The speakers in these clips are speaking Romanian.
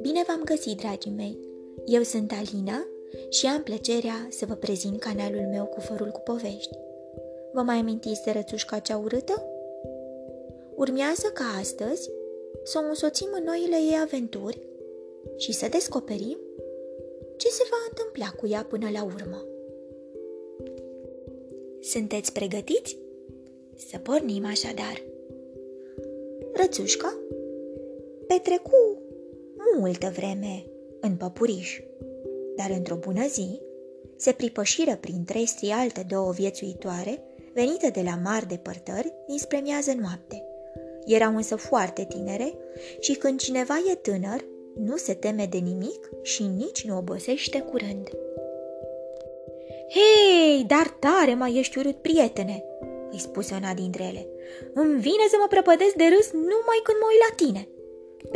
Bine v-am găsit, dragii mei! Eu sunt Alina și am plăcerea să vă prezint canalul meu cu fărul cu povești. Vă mai amintiți de rățușca cea urâtă? Urmează ca astăzi să o însoțim în noile ei aventuri și să descoperim ce se va întâmpla cu ea până la urmă. Sunteți pregătiți? Să pornim așadar. Rățușca petrecu multă vreme în păpuriș, dar într-o bună zi se pripășiră prin trei alte două viețuitoare venite de la mari depărtări dinspre miază noapte. Erau însă foarte tinere și când cineva e tânăr, nu se teme de nimic și nici nu obosește curând. Hei, dar tare mai ești urât, prietene!" Îi spuse una dintre ele. Îmi vine să mă prăpădesc de râs numai când mă uit la tine.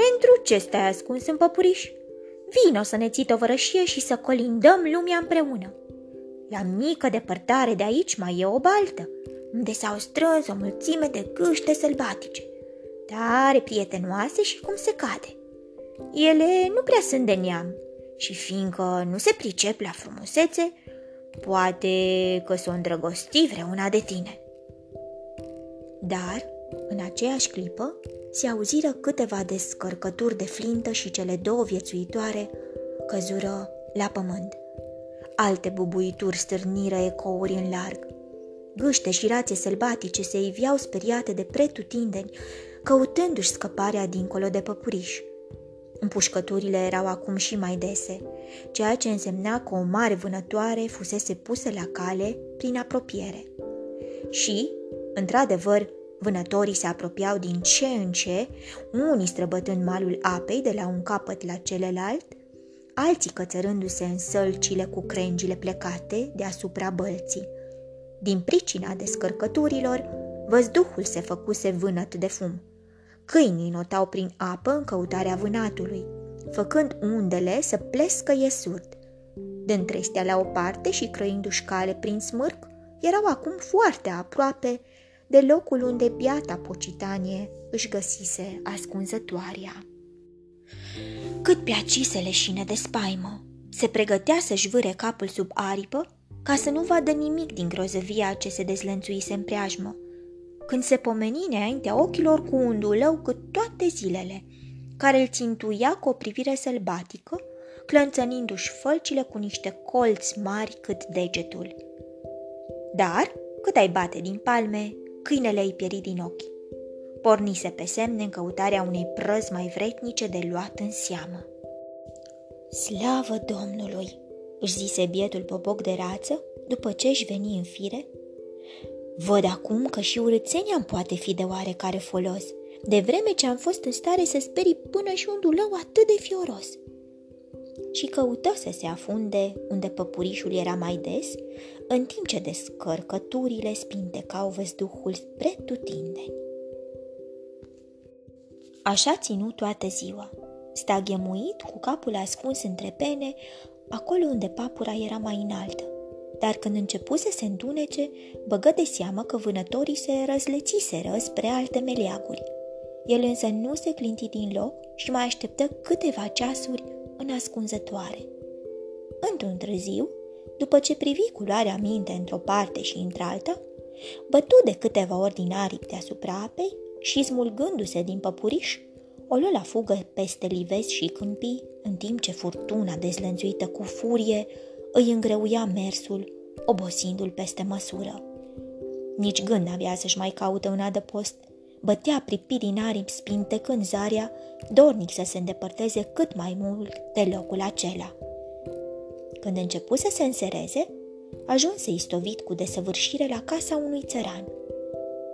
Pentru ce stai ascuns în păpuriș? Vino să ne ții tovărășie și să colindăm lumea împreună. La mică depărtare de aici mai e o baltă, unde s-au strâns o mulțime de gâște sălbatice, tare prietenoase și cum se cade. Ele nu prea sunt de neam și fiindcă nu se pricep la frumusețe, poate că s-o îndrăgosti vreuna de tine. Dar, în aceeași clipă, se auziră câteva descărcături de flintă și cele două viețuitoare căzură la pământ. Alte bubuituri stârniră ecouri în larg. Gâște și rațe sălbatice se iviau speriate de pretutindeni, căutându-și scăparea dincolo de păpuriș. Împușcăturile erau acum și mai dese, ceea ce însemna că o mare vânătoare fusese pusă la cale prin apropiere. Și, într-adevăr, vânătorii se apropiau din ce în ce, unii străbătând malul apei de la un capăt la celălalt, alții cățărându-se în sălcile cu crengile plecate deasupra bălții. Din pricina descărcăturilor, văzduhul se făcuse vânăt de fum – Câinii notau prin apă în căutarea vânatului, făcând undele să plescă iesurt. Dând trestea la o parte și crăindu-și cale prin smârc, erau acum foarte aproape de locul unde biata pocitanie își găsise ascunzătoarea. Cât pe acise leșine de spaimă, se pregătea să-și vâre capul sub aripă ca să nu vadă nimic din grozăvia ce se dezlănțuise în preajmă – când se pomeni înaintea ochilor cu un dulău cât toate zilele, care îl țintuia cu o privire sălbatică, clănțănindu-și fălcile cu niște colți mari cât degetul. Dar, cât ai bate din palme, câinele îi pieri din ochi. Pornise pe semne în căutarea unei prăzi mai vretnice de luat în seamă. Slavă Domnului! își zise bietul popoc de rață, după ce își veni în fire Văd acum că și urățenia îmi poate fi de oarecare folos, de vreme ce am fost în stare să sperii până și un dulău atât de fioros. Și căută să se afunde unde păpurișul era mai des, în timp ce descărcăturile spintecau văzduhul spre tutindeni. Așa ținu toată ziua, staghemuit cu capul ascuns între pene, acolo unde papura era mai înaltă dar când începu să se întunece, băgă de seamă că vânătorii se răzlețiseră spre alte meleaguri. El însă nu se clinti din loc și mai așteptă câteva ceasuri în ascunzătoare. Într-un târziu, după ce privi culoarea minte într-o parte și într-alta, bătu de câteva ori din aripi deasupra apei și, smulgându-se din păpuriș, o luă la fugă peste livezi și câmpii, în timp ce furtuna dezlănțuită cu furie îi îngreuia mersul, obosindu-l peste măsură. Nici gând n-avea să-și mai caute un adăpost. Bătea pripit din aripi spintecând zarea, dornic să se îndepărteze cât mai mult de locul acela. Când începu să se însereze, ajunse istovit cu desăvârșire la casa unui țăran.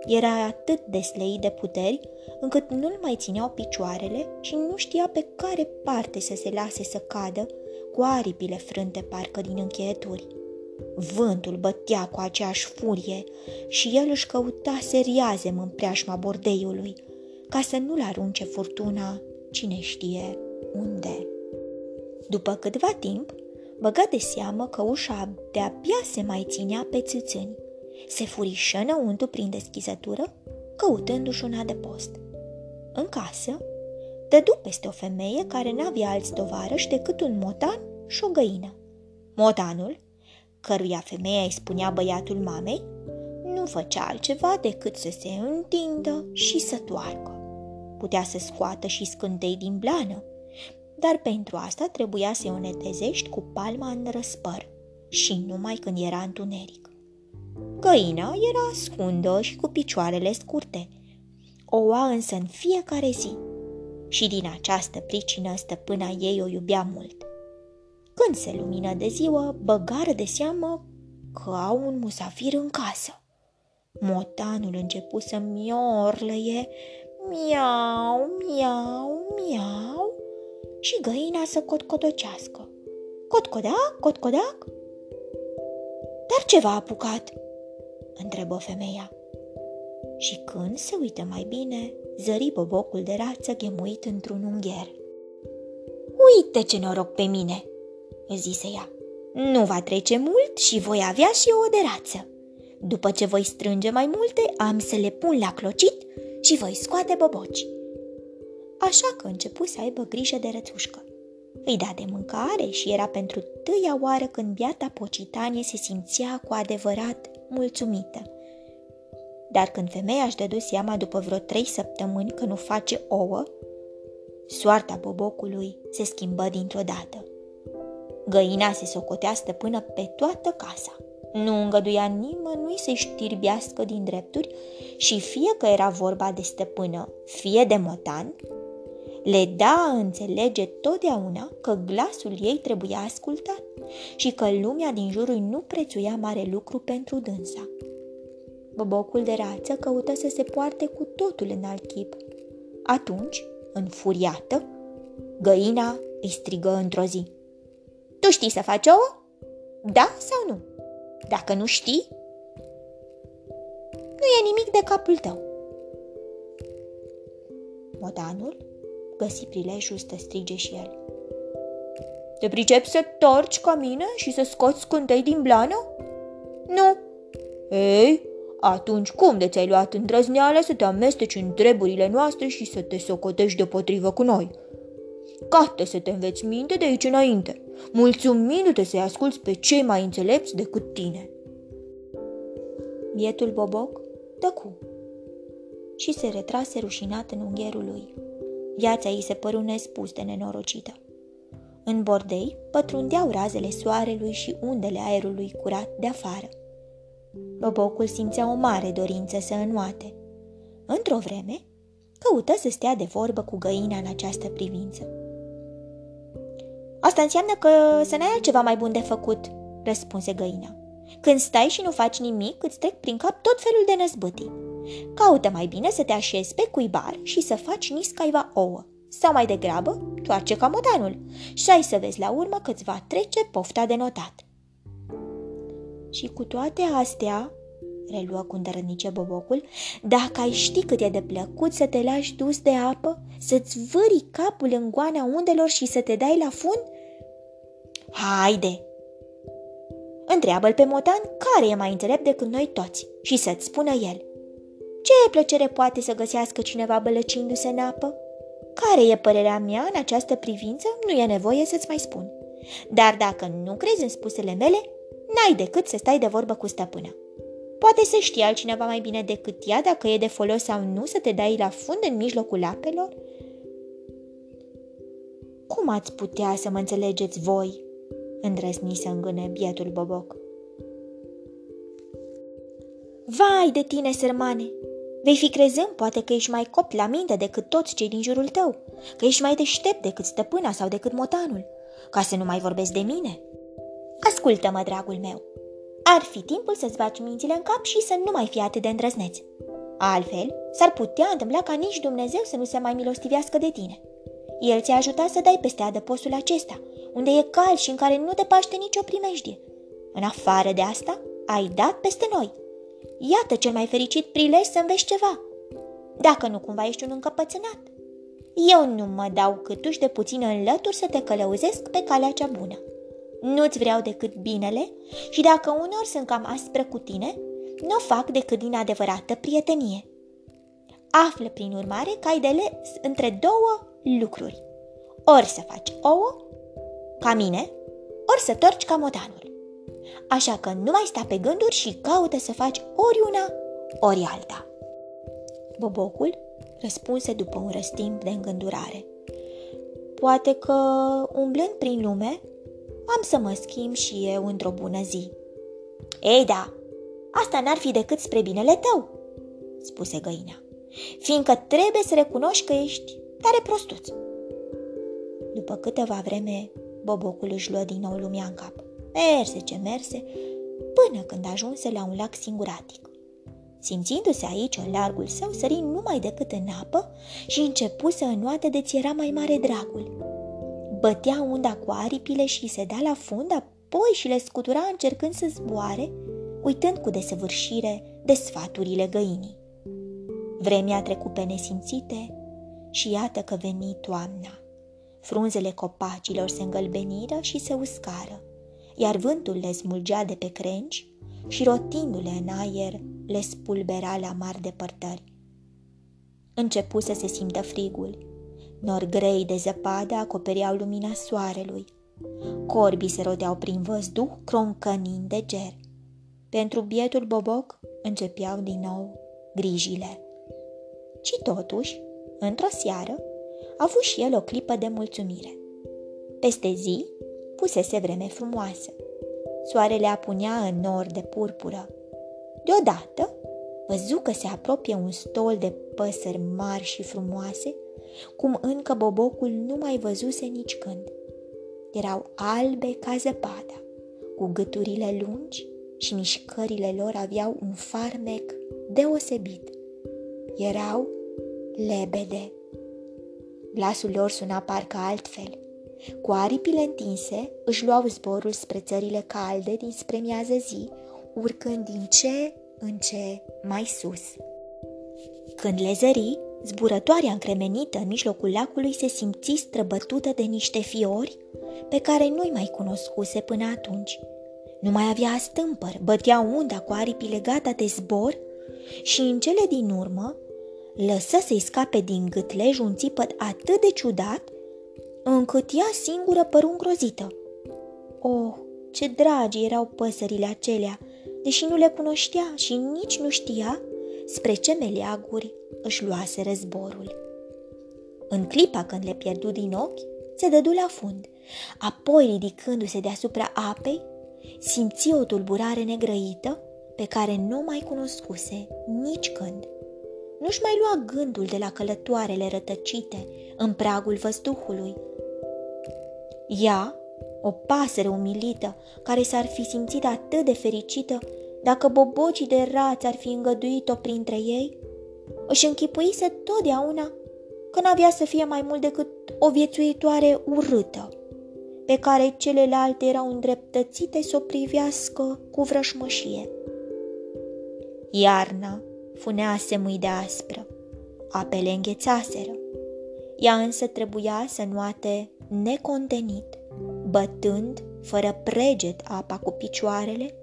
Era atât de sleit de puteri, încât nu-l mai țineau picioarele și nu știa pe care parte să se lase să cadă, cu aripile frânte parcă din încheieturi. Vântul bătea cu aceeași furie și el își căuta seriazem în preajma bordeiului, ca să nu-l arunce furtuna cine știe unde. După câtva timp, băgă de seamă că ușa de-abia se mai ținea pe țâțâni. Se furișă înăuntru prin deschizătură căutându-și una de post. În casă, dădu peste o femeie care n-avea alți tovarăși decât un motan și o găină. Motanul, căruia femeia îi spunea băiatul mamei, nu făcea altceva decât să se întindă și să toarcă. Putea să scoată și scântei din blană, dar pentru asta trebuia să o netezești cu palma în răspăr și numai când era întuneric. Găina era scundă și cu picioarele scurte, oua însă în fiecare zi și din această pricină stăpâna ei o iubea mult. Când se lumină de ziua, băgară de seamă că au un musafir în casă. Motanul începu să miorlăie, miau, miau, miau, și găina să cotcodocească. Cotcodac, cotcodac? Dar ce v-a apucat? întrebă femeia. Și când se uită mai bine, zări bobocul de rață ghemuit într-un ungher. Uite ce noroc pe mine, zise ea. Nu va trece mult și voi avea și o de rață. După ce voi strânge mai multe, am să le pun la clocit și voi scoate boboci. Așa că începu să aibă grijă de rățușcă. Îi da de mâncare și era pentru tâia oară când biata pocitanie se simțea cu adevărat mulțumită. Dar când femeia își dădu seama după vreo trei săptămâni că nu face ouă, soarta bobocului se schimbă dintr-o dată. Găina se socotea stăpână pe toată casa. Nu îngăduia nimănui să-i știrbească din drepturi și fie că era vorba de stăpână, fie de motan, le da a înțelege totdeauna că glasul ei trebuia ascultat și că lumea din jurul nu prețuia mare lucru pentru dânsa. Bobocul de rață căută să se poarte cu totul în alt chip. Atunci, înfuriată, găina îi strigă într-o zi. Tu știi să faci ouă? Da sau nu? Dacă nu știi, nu e nimic de capul tău. Modanul găsi prilejul să strige și el. Te pricepi să torci ca mine și să scoți scântei din blană? Nu. Ei, atunci cum de ți-ai luat îndrăzneală să te amesteci în treburile noastre și să te socotești deopotrivă cu noi? Cate să te înveți minte de aici înainte, mulțumindu-te să-i asculți pe cei mai înțelepți decât tine. Bietul boboc tăcu și se retrase rușinat în ungherul lui. Viața ei se păru nespus de nenorocită. În bordei pătrundeau razele soarelui și undele aerului curat de afară. Bobocul simțea o mare dorință să înnoate. Într-o vreme, căută să stea de vorbă cu găina în această privință. Asta înseamnă că să n-ai altceva mai bun de făcut, răspunse găina. Când stai și nu faci nimic, îți trec prin cap tot felul de năzbâtii. Caută mai bine să te așezi pe cuibar și să faci niscaiva ouă. Sau mai degrabă, toarce camodanul și ai să vezi la urmă că îți va trece pofta de notat. Și cu toate astea, reluă cu îndărănice bobocul, dacă ai ști cât e de plăcut să te lași dus de apă, să-ți vâri capul în goana undelor și să te dai la fund? Haide! Întreabă-l pe Motan care e mai înțelept decât noi toți și să-ți spună el. Ce plăcere poate să găsească cineva bălăcindu-se în apă? Care e părerea mea în această privință, nu e nevoie să-ți mai spun. Dar dacă nu crezi în spusele mele, n-ai decât să stai de vorbă cu stăpâna. Poate să știe altcineva mai bine decât ea dacă e de folos sau nu să te dai la fund în mijlocul apelor? Cum ați putea să mă înțelegeți voi? îndrăzni să îngâne bietul boboc. Vai de tine, sărmane! Vei fi crezând poate că ești mai copt la minte decât toți cei din jurul tău, că ești mai deștept decât stăpâna sau decât motanul, ca să nu mai vorbesc de mine. Ascultă-mă, dragul meu, ar fi timpul să-ți baci mințile în cap și să nu mai fii atât de îndrăzneț. Altfel, s-ar putea întâmpla ca nici Dumnezeu să nu se mai milostivească de tine. El ți-a ajutat să dai peste adăpostul acesta, unde e cald și în care nu te paște nicio primejdie. În afară de asta, ai dat peste noi. Iată cel mai fericit prilej să înveți ceva. Dacă nu cumva ești un încăpățânat. Eu nu mă dau câtuși de puțin în lături să te călăuzesc pe calea cea bună. Nu-ți vreau decât binele și dacă uneori sunt cam aspră cu tine, nu o fac decât din adevărată prietenie. Află, prin urmare, că ai de ales între două lucruri. Ori să faci ouă, ca mine, ori să torci camotanul. Așa că nu mai sta pe gânduri și caută să faci ori una, ori alta. Bobocul răspunse după un răstimp de îngândurare. Poate că, umblând prin lume, am să mă schimb și eu într-o bună zi. Ei da, asta n-ar fi decât spre binele tău, spuse găina, fiindcă trebuie să recunoști că ești tare prostuț. După câteva vreme, bobocul își luă din nou lumea în cap. Merse ce merse, până când ajunse la un lac singuratic. Simțindu-se aici în largul său, sări numai decât în apă și începu să înoate de ți era mai mare dragul. Bătea unda cu aripile și se da la fund, apoi și le scutura încercând să zboare, uitând cu desăvârșire de sfaturile găinii. Vremea trecut pe nesimțite și iată că veni toamna. Frunzele copacilor se îngălbeniră și se uscară, iar vântul le smulgea de pe crengi și rotindu-le în aer le spulbera la mari depărtări. Începu să se simtă frigul. Nori grei de zăpadă acoperiau lumina soarelui. Corbii se rodeau prin văzduh, croncănind de ger. Pentru bietul boboc începeau din nou grijile. Și totuși, într-o seară, a avut și el o clipă de mulțumire. Peste zi, pusese vreme frumoasă. Soarele apunea în nor de purpură. Deodată, văzu că se apropie un stol de păsări mari și frumoase, cum încă bobocul nu mai văzuse nici când. Erau albe ca zăpada, cu gâturile lungi și mișcările lor aveau un farmec deosebit. Erau lebede. Glasul lor suna parcă altfel. Cu aripile întinse, își luau zborul spre țările calde dinspre miază zi, urcând din ce în ce mai sus. Când le zări, zburătoarea încremenită în mijlocul lacului se simți străbătută de niște fiori pe care nu-i mai cunoscuse până atunci. Nu mai avea stâmpăr, bătea unda cu aripile gata de zbor și în cele din urmă lăsă să-i scape din gâtlej un țipăt atât de ciudat, încât ea singură păru îngrozită. Oh, ce dragi erau păsările acelea, deși nu le cunoștea și nici nu știa spre ce meleaguri își luase războrul. În clipa când le pierdu din ochi, se dădu la fund. Apoi, ridicându-se deasupra apei, simți o tulburare negrăită pe care nu mai cunoscuse nici când. Nu-și mai lua gândul de la călătoarele rătăcite în pragul văzduhului. Ea, o pasăre umilită, care s-ar fi simțit atât de fericită dacă bobocii de rați ar fi îngăduit-o printre ei, își închipuise totdeauna că n-avea să fie mai mult decât o viețuitoare urâtă, pe care celelalte erau îndreptățite să o privească cu vrășmășie. Iarna funea semui de aspră, apele înghețaseră. Ea însă trebuia să nuate necontenit, bătând fără preget apa cu picioarele,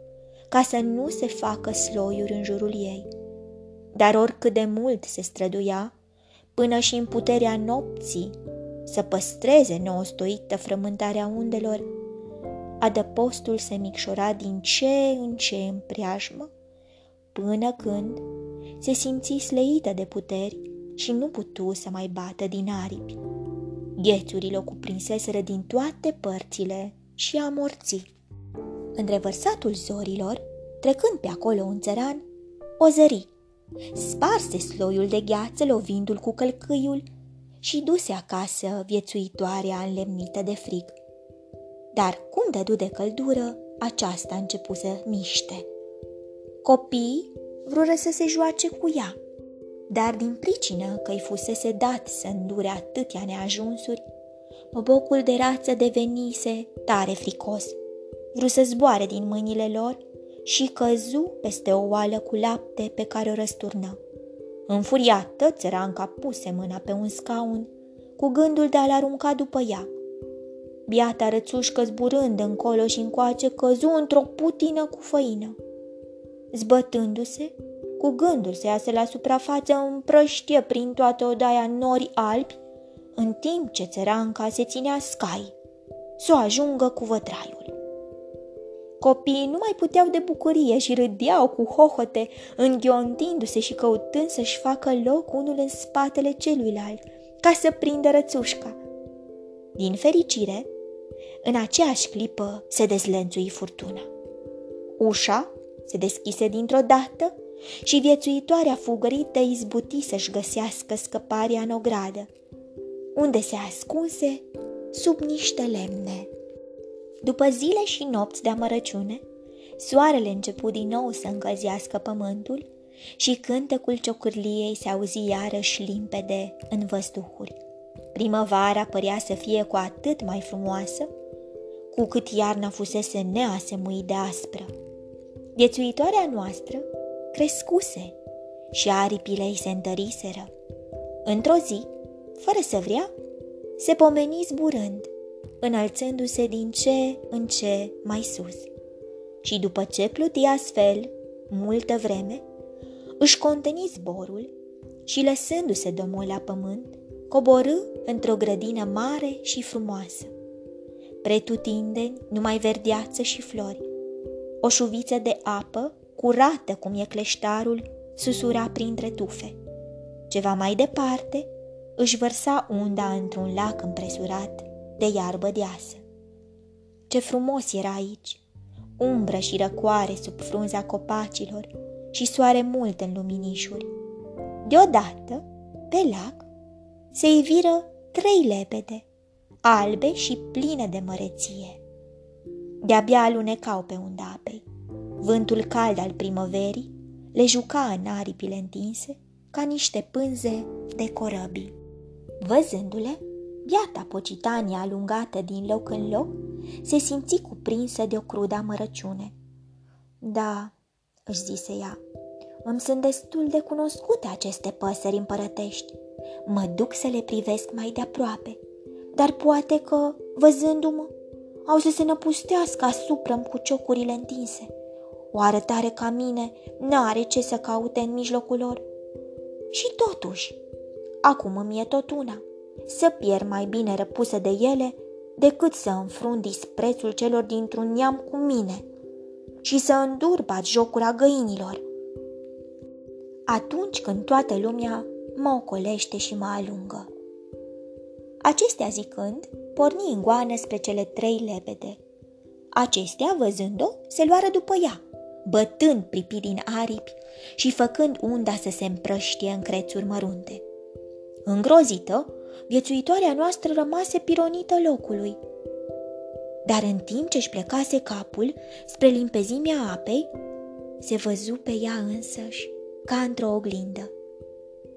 ca să nu se facă sloiuri în jurul ei. Dar oricât de mult se străduia, până și în puterea nopții, să păstreze neostoită frământarea undelor, adăpostul se micșora din ce în ce în preajmă, până când se simți sleită de puteri și nu putu să mai bată din aripi. Ghețurile o cuprinseseră din toate părțile și amorți. În revărsatul zorilor, trecând pe acolo un țăran, o zări. Sparse sloiul de gheață lovindu-l cu călcâiul și duse acasă viețuitoarea înlemnită de frig. Dar cum dădu de căldură, aceasta a început să miște. Copiii vrură să se joace cu ea, dar din pricină că îi fusese dat să îndure atâtea neajunsuri, bobocul de rață devenise tare fricos. Vru să zboare din mâinile lor și căzu peste o oală cu lapte pe care o răsturnă. Înfuriată, țăranca puse mâna pe un scaun, cu gândul de a-l arunca după ea. Biata rățușcă zburând încolo și încoace căzu într-o putină cu făină. Zbătându-se, cu gândul să iasă la suprafață, împrăștie prin toată odaia nori albi, în timp ce țăranca se ținea scai, să o ajungă cu vătraiul. Copiii nu mai puteau de bucurie și râdeau cu hohote, înghiontindu-se și căutând să-și facă loc unul în spatele celuilalt, ca să prindă rățușca. Din fericire, în aceeași clipă se dezlănțui furtuna. Ușa se deschise dintr-o dată și viețuitoarea fugărită izbuti să-și găsească scăparea în ogradă, unde se ascunse sub niște lemne. După zile și nopți de amărăciune, soarele început din nou să încălzească pământul și cântecul ciocârliei se auzi iarăși limpede în văzduhuri. Primăvara părea să fie cu atât mai frumoasă, cu cât iarna fusese neasemuit de aspră. Viețuitoarea noastră crescuse și aripile ei se întăriseră. Într-o zi, fără să vrea, se pomeni zburând, înălțându-se din ce în ce mai sus. Și după ce pluti astfel multă vreme, își conteni zborul și lăsându-se domol la pământ, coborâ într-o grădină mare și frumoasă. Pretutindeni numai verdeață și flori. O șuviță de apă, curată cum e cleștarul, susura printre tufe. Ceva mai departe, își vărsa unda într-un lac împresurat de iarbă deasă. Ce frumos era aici! Umbră și răcoare sub frunza copacilor și soare mult în luminișuri. Deodată, pe lac, se iviră trei lepede, albe și pline de măreție. De-abia alunecau pe unda apei. Vântul cald al primăverii le juca în aripile întinse ca niște pânze de corăbii. Văzându-le, biata Pocitania alungată din loc în loc se simți cuprinsă de o crudă amărăciune. Da, își zise ea, îmi sunt destul de cunoscute aceste păsări împărătești. Mă duc să le privesc mai de aproape, dar poate că, văzându-mă, au să se năpustească asupra cu ciocurile întinse. O arătare ca mine n-are ce să caute în mijlocul lor. Și totuși, acum îmi e tot una, să pierd mai bine răpusă de ele decât să înfrunt disprețul celor dintr-un neam cu mine și să îndur bat jocura găinilor. Atunci când toată lumea mă ocolește și mă alungă. Acestea zicând, porni în goană spre cele trei lebede. Acestea, văzând-o, se luară după ea, bătând pripi din aripi și făcând unda să se împrăștie în crețuri mărunte. Îngrozită, viețuitoarea noastră rămase pironită locului. Dar în timp ce își plecase capul spre limpezimea apei, se văzu pe ea însăși ca într-o oglindă.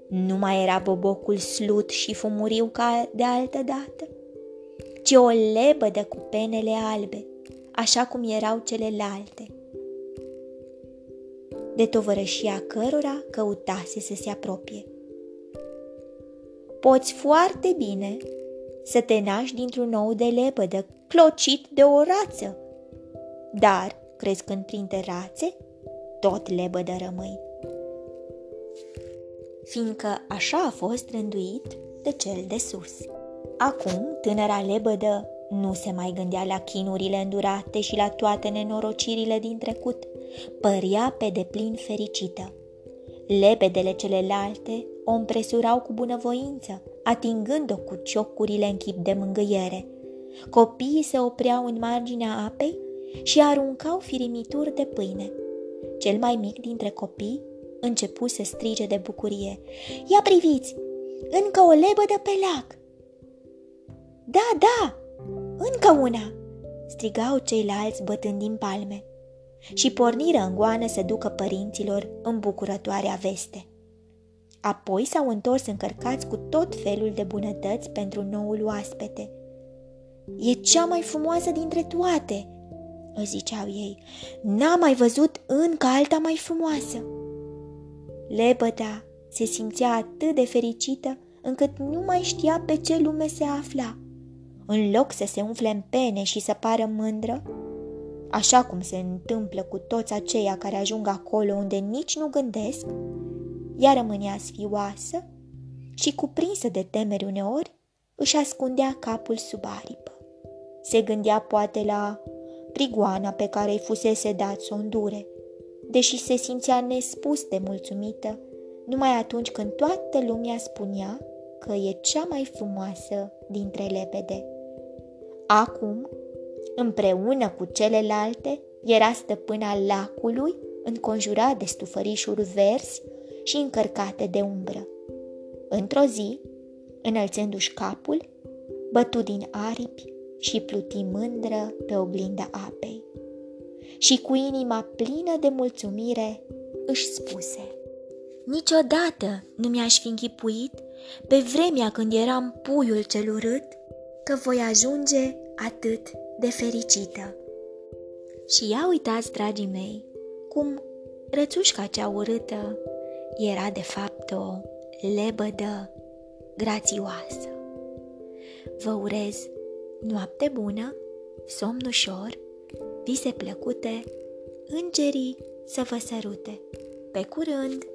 Nu mai era bobocul slut și fumuriu ca de altă dată, ci o lebădă cu penele albe, așa cum erau celelalte. De tovărășia cărora căutase să se apropie. Poți foarte bine să te naști dintr-un nou de lepădă, clocit de o rață, dar, crescând printre rațe, tot lebădă rămâi fiindcă așa a fost rânduit de cel de sus. Acum, tânăra lebădă nu se mai gândea la chinurile îndurate și la toate nenorocirile din trecut. Părea pe deplin fericită. Lebedele celelalte o împresurau cu bunăvoință, atingând-o cu ciocurile în chip de mângâiere. Copiii se opreau în marginea apei și aruncau firimituri de pâine. Cel mai mic dintre copii începu să strige de bucurie. Ia priviți! Încă o lebădă pe lac! Da, da! Încă una! strigau ceilalți bătând din palme și porniră în goană să ducă părinților în bucurătoarea veste. Apoi s-au întors încărcați cu tot felul de bunătăți pentru noul oaspete. E cea mai frumoasă dintre toate, îi ziceau ei. N-am mai văzut încă alta mai frumoasă. Lepăda se simțea atât de fericită încât nu mai știa pe ce lume se afla. În loc să se umfle în pene și să pară mândră, așa cum se întâmplă cu toți aceia care ajung acolo unde nici nu gândesc, ea rămânea sfioasă și, cuprinsă de temeri uneori, își ascundea capul sub aripă. Se gândea poate la prigoana pe care îi fusese dat să o îndure, deși se simțea nespus de mulțumită numai atunci când toată lumea spunea că e cea mai frumoasă dintre lepede. Acum, împreună cu celelalte, era stăpâna lacului, înconjurat de stufărișuri verzi și încărcate de umbră. Într-o zi, înălțându-și capul, bătu din aripi și pluti mândră pe oglinda apei. Și cu inima plină de mulțumire își spuse Niciodată nu mi-aș fi închipuit, pe vremea când eram puiul cel urât, că voi ajunge atât de fericită. Și ia uitați, dragii mei, cum rățușca cea urâtă era de fapt o lebădă grațioasă. Vă urez noapte bună, somn ușor, vise plăcute, îngerii să vă sărute. Pe curând!